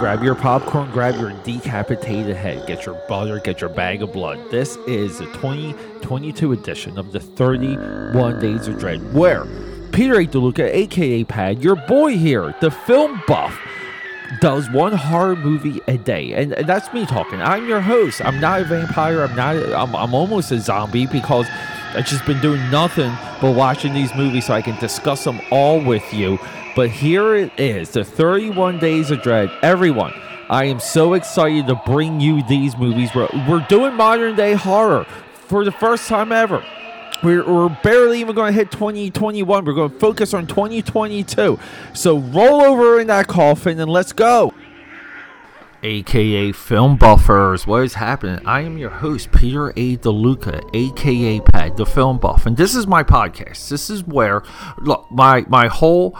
grab your popcorn, grab your decapitated head, get your butter, get your bag of blood. This is the 2022 edition of the 31 Days of Dread, where Peter A. DeLuca, aka Pad, your boy here, the film buff, does one horror movie a day, and, that's me talking. I'm your host. I'm not a vampire. I'm not. I'm, I'm almost a zombie because I've just been doing nothing but watching these movies so I can discuss them all with you. But here it is, the 31 Days of Dread. Everyone, I am so excited to bring you these movies. We're, we're doing modern day horror for the first time ever. We're, we're barely even going to hit 2021. We're going to focus on 2022. So roll over in that coffin and let's go. AKA Film Buffers, what is happening? I am your host, Peter A. DeLuca, AKA Pad, the Film Buff, and this is my podcast. This is where, look, my my whole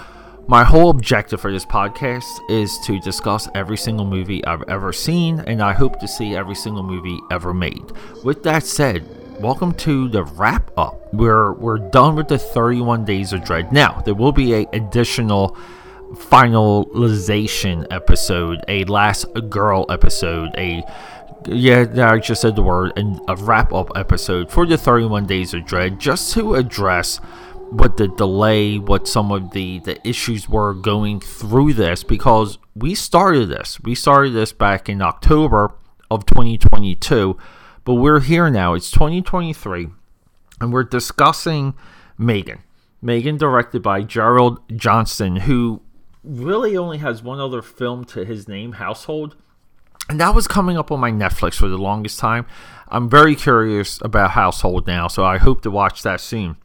my whole objective for this podcast is to discuss every single movie I've ever seen, and I hope to see every single movie ever made. With that said, welcome to the wrap up. We're we're done with the 31 Days of Dread. Now there will be a additional finalization episode, a last girl episode, a yeah, I just said the word, and a wrap up episode for the 31 Days of Dread, just to address what the delay, what some of the the issues were going through this, because we started this, we started this back in October of 2022, but we're here now. It's 2023, and we're discussing Megan. Megan, directed by Gerald Johnstone, who really only has one other film to his name, Housebound. And that was coming up on my Netflix for the longest time. I'm very curious about Housebound now, so I hope to watch that soon.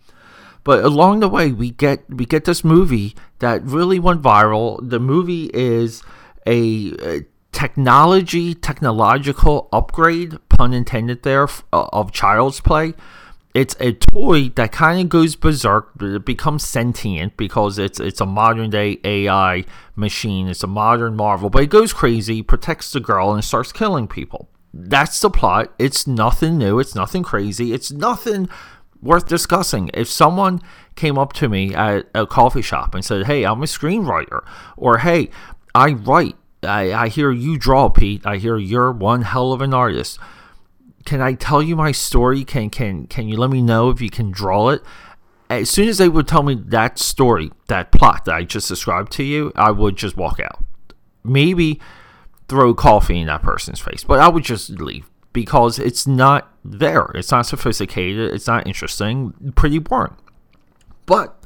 But along the way, we get we get this movie that really went viral. The movie is a, a technology technological upgrade, pun intended there, uh, of Child's Play it's a toy that kind of goes berserk, it becomes sentient because it's it's a modern day AI machine. It's a modern Marvel, but it goes crazy, protects the girl, and starts killing people. That's the plot. It's nothing new. It's nothing crazy. It's nothing worth discussing. If someone came up to me at a coffee shop and said, "Hey, I'm a screenwriter," or "Hey, I write," I, I hear you draw, Pete. I hear you're one hell of an artist can I tell you my story? Can can can you let me know if you can draw it? As soon as they would tell me that story, that plot that I just described to you, I would just walk out. Maybe throw coffee in that person's face, but I would just leave because it's not there. It's not sophisticated. It's not interesting. Pretty boring. But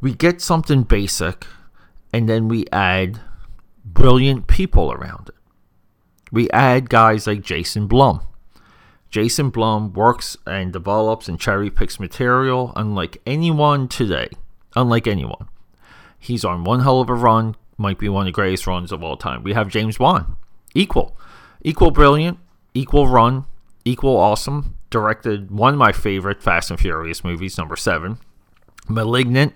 we get something basic, and then we add brilliant people around it. We add guys like Jason Blum Jason Blum works and develops and cherry picks material unlike anyone today. Unlike anyone. He's on one hell of a run, might be one of the greatest runs of all time. We have James Wan. Equal. Equal brilliant, equal run, equal awesome. Directed one of my favorite Fast and Furious movies, number seven. Malignant.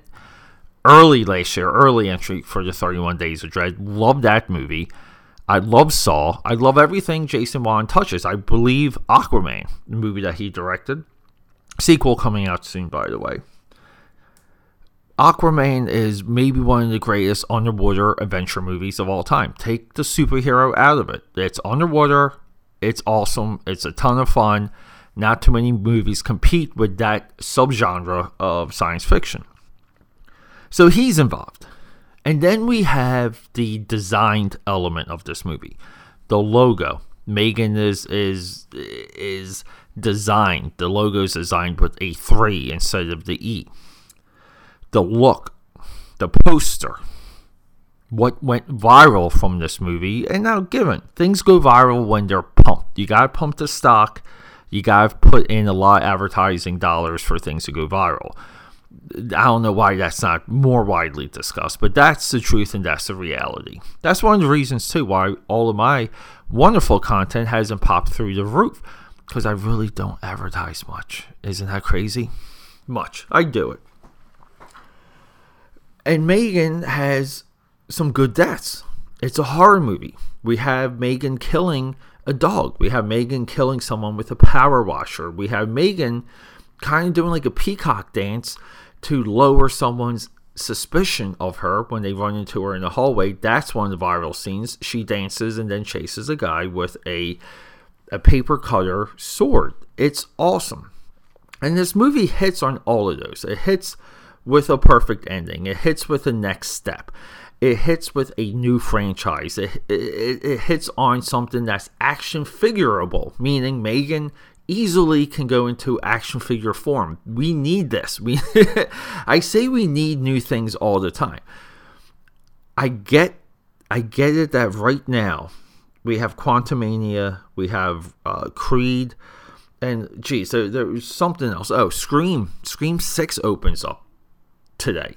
Early last year, early entry for the 31 Days of Dread. Love that movie. I love Saw. I love everything Jason Wan touches. I believe Aquaman, the movie that he directed, sequel coming out soon, by the way. Aquaman is maybe one of the greatest underwater adventure movies of all time. Take the superhero out of it. It's underwater. It's awesome. It's a ton of fun. Not too many movies compete with that subgenre of science fiction. So he's involved. And then we have the designed element of this movie, the logo. Megan is is is designed. The logo is designed with a three instead of the E. The look, the poster, what went viral from this movie, and now given things go viral when they're pumped. You gotta pump the stock. You gotta put in a lot of advertising dollars for things to go viral. I don't know why that's not more widely discussed, but that's the truth and that's the reality. That's one of the reasons, too, why all of my wonderful content hasn't popped through the roof because I really don't advertise much. Isn't that crazy? Much. I do it. And Megan has some good deaths. It's a horror movie. We have Megan killing a dog. We have Megan killing someone with a power washer. We have Megan kind of doing like a peacock dance to lower someone's suspicion of her when they run into her in the hallway. That's one of the viral scenes. She dances and then chases a guy with a a paper cutter sword. It's awesome. And this movie hits on all of those. It hits with a perfect ending. It hits with the next step. It hits with a new franchise. It, it, it hits on something that's action figurable, meaning Megan easily can go into action figure form. We need this. We I say we need new things all the time. I get I get it that right now we have Quantumania, we have uh, Creed, and geez, there, there was something else. Oh, Scream, Scream Six opens up today.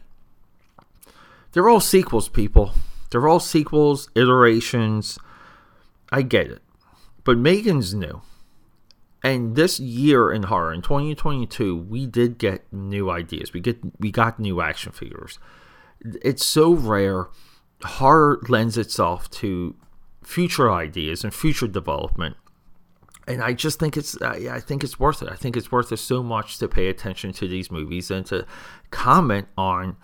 They're all sequels, people. They're all sequels, iterations. I get it, but Megan's new. And this year in horror, in 2022, we did get new ideas. We get we got new action figures. It's so rare. Horror lends itself to future ideas and future development. And I just think it's I think it's worth it. I think it's worth it so much to pay attention to these movies and to comment on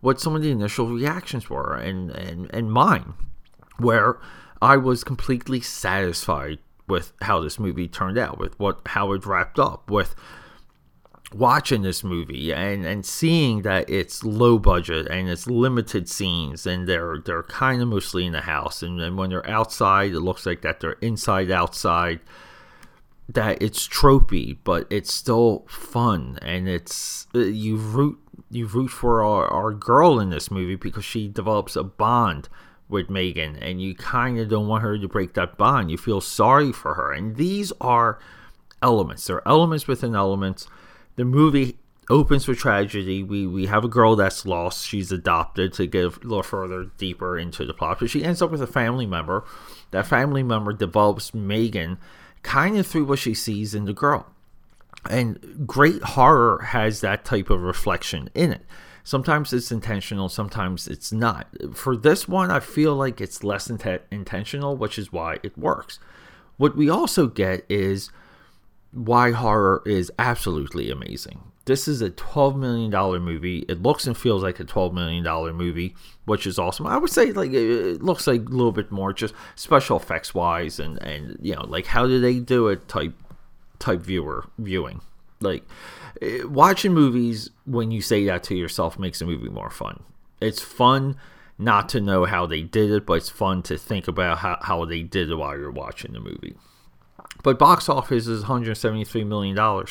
what some of the initial reactions were and and, and mine where I was completely satisfied with how this movie turned out, with what how it wrapped up, with watching this movie and and seeing that it's low budget and it's limited scenes and they're they're kind of mostly in the house. And then when they're outside it looks like that they're inside outside that it's tropey but it's still fun. And it's uh, you root you root for our, our girl in this movie because she develops a bond with Megan, and you kind of don't want her to break that bond. You feel sorry for her, and these are elements. They're elements within elements. The movie opens with tragedy. We we have a girl that's lost. She's adopted to get a little further deeper into the plot, but she ends up with a family member. That family member develops Megan kind of through what she sees in the girl. And great horror has that type of reflection in it. Sometimes it's intentional, sometimes it's not. For this one, I feel like it's less int- intentional, which is why it works. What we also get is why horror is absolutely amazing. This is a $12 million movie. It looks and feels like a $12 million movie, which is awesome. I would say like it looks like a little bit more just special effects wise and, and you know, like how do they do it type type viewer viewing. Like eh, watching movies when you say that to yourself makes a movie more fun. It's fun not to know how they did it, but it's fun to think about how, how they did it while you're watching the movie. But box office is $173 million.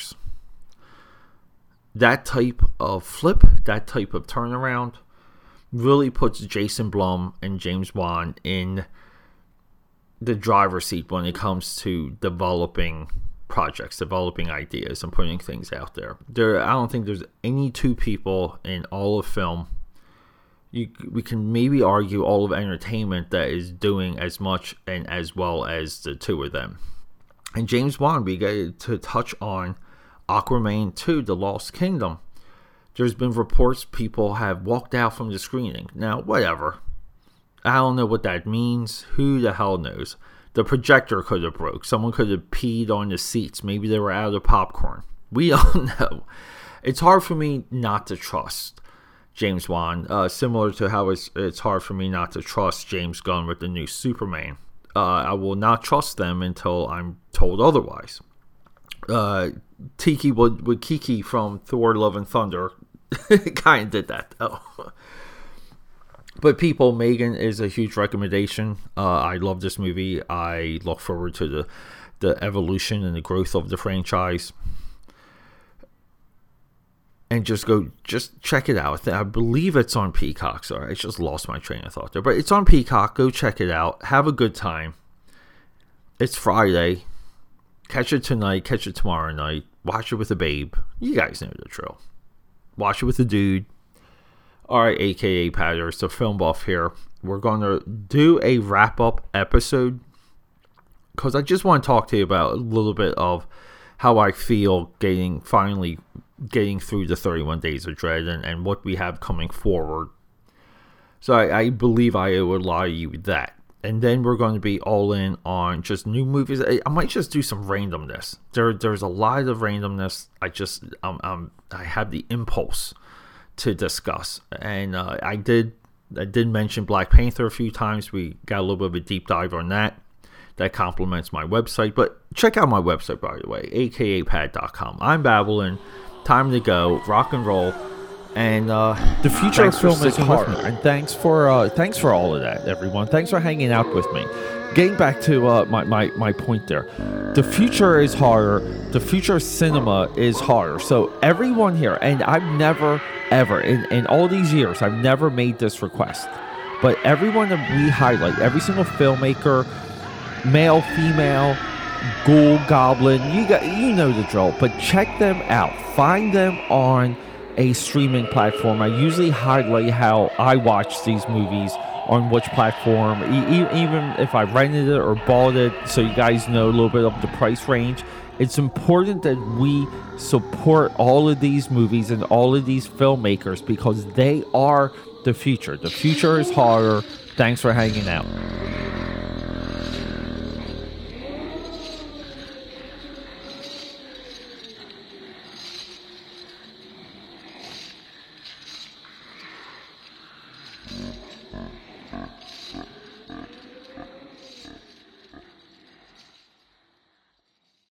That type of flip, that type of turnaround, really puts Jason Blum and James Wan in the driver's seat when it comes to developing projects, developing ideas, and putting things out there. There, I don't think there's any two people in all of film. You, we can maybe argue all of entertainment that is doing as much and as well as the two of them. And James Wan, we get to touch on Aquaman 2, The Lost Kingdom. There's been reports people have walked out from the screening. Now, whatever. I don't know what that means. Who the hell knows? The projector could have broke. Someone could have peed on the seats. Maybe they were out of popcorn. We don't know. It's hard for me not to trust James Wan. Uh, similar to how it's it's hard for me not to trust James Gunn with the new Superman. Uh, I will not trust them until I'm told otherwise. Uh, Tiki would, would Kiki from Thor: Love and Thunder kind of did that. But people, Megan is a huge recommendation. Uh, I love this movie. I look forward to the the evolution and the growth of the franchise. And just go, just check it out. I believe it's on Peacock. Sorry, I just lost my train of thought there, but it's on Peacock. Go check it out. Have a good time. It's Friday. Catch it tonight. Catch it tomorrow night. Watch it with a babe. You guys know the drill. Watch it with a dude all right, aka Patters, the film buff here. We're going to do a wrap up episode because I just want to talk to you about a little bit of how I feel getting finally getting through the 31 days of dread and, and what we have coming forward. So I, I believe I would allow you with that. And then we're going to be all in on just new movies. I, I might just do some randomness. There, there's a lot of randomness. I just, um, um, I have the impulse to discuss. And uh, I did I did mention Black Panther a few times. We got a little bit of a deep dive on that. That complements my website. But check out my website, by the way, akapad.com. I'm babbling. Time to go. Rock and roll. And uh, the future of film is hard. And thanks for uh, thanks for all of that, everyone. Thanks for hanging out with me. Getting back to uh, my, my, my point there, the future is harder. The future cinema is harder. So everyone here, and I've never ever in, in all these years, I've never made this request, but everyone that we highlight, every single filmmaker, male, female, ghoul, goblin, you got you know the drill. But check them out. Find them on a streaming platform. I usually highlight how I watch these movies on which platform, e- even if I rented it or bought it, so you guys know a little bit of the price range. It's important that we support all of these movies and all of these filmmakers because they are the future. The future is harder. Thanks for hanging out.